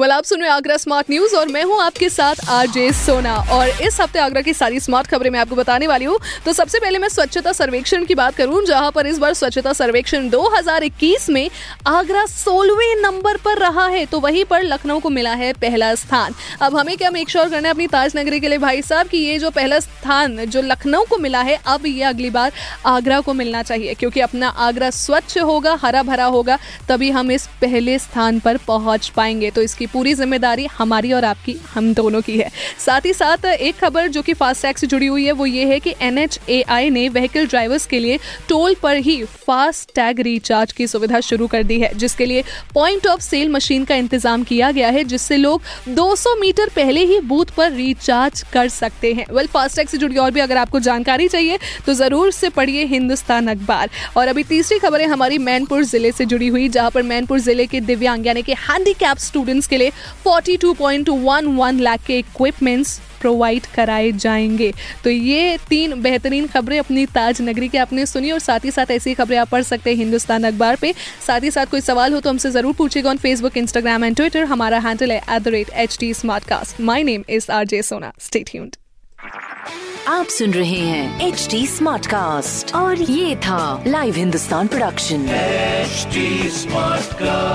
Well आप सुन रहे Agra smart news और मैं हूँ आपके साथ आरजे सोना। और इस हफ़्ते आगरा की सारी स्मार्ट खबरें मैं आपको बताने वाली हूँ। तो सबसे पहले मैं स्वच्छता सर्वेक्षण की बात करूँ, जहाँ पर इस बार स्वच्छता सर्वेक्षण 2021 में आगरा सोलहवें नंबर पर रहा है। तो वहीं पर लखनऊ को मिला है पहला स्थान। अब हमें क्या मेक श्योर करना है अपनी ताज नगरी के लिए? भाई साहब, कि ये जो पहला स्थान, जो लखनऊ को मिला है, अब ये अगली बार आगरा को मिलना चाहिए, क्योंकि अपना आगरा स्वच्छ होगा, हरा भरा होगा, तभी हम इस पहले स्थान पर पहुँच पाएँगे। तो इसकी पूरी ज़िम्मेदारी हमारी और आपकी, हम दोनों की है। साथ ही साथ, एक खबर जो कि फास्ट टैग से जुड़ी हुई है, वो ये है कि एनएचएआई ने व्हीकल ड्राइवर्स के लिए टोल पर ही फास्ट टैग रिचार्ज की सुविधा शुरू कर दी है, जिसके लिए पॉइंट ऑफ़ सेल मशीन का इंतज़ाम किया गया है, जिससे लोग 200 मीटर पहले ही बूथ पर रिचार्ज कर सकते हैं। वेल, फास्टैग से जुड़ी और भी अगर आपको जानकारी चाहिए तो ज़रूर से पढ़िए हिंदुस्तान अखबार। और अभी तीसरी खबर है हमारी मैनपुर ज़िले से जुड़ी हुई, जहाँ पर मैनपुर ज़िले के दिव्यांग, यानी कि हैंडीकैप स्टूडेंट्स के लिए 42.11 लाख के इक्विपमेंट्स प्रोवाइड कराए जाएँगे। तो ये तीन बेहतरीन खबरें अपनी ताज नगरी के आपने सुनी और साथ ही साथ ऐसी खबरें आप पढ़ सकते हैं हिंदुस्तान अखबार पे। साथ ही साथ कोई सवाल हो तो हमसे ज़रूर पूछेगा on Facebook Instagram and Twitter हमारा हैंडल है at the rate H T Smartcast my name is R J Sona stay tuned आप सुन रहे हैं एच टी स्मार्ट कास्ट और ये था live Hindustan production HD Smartcast.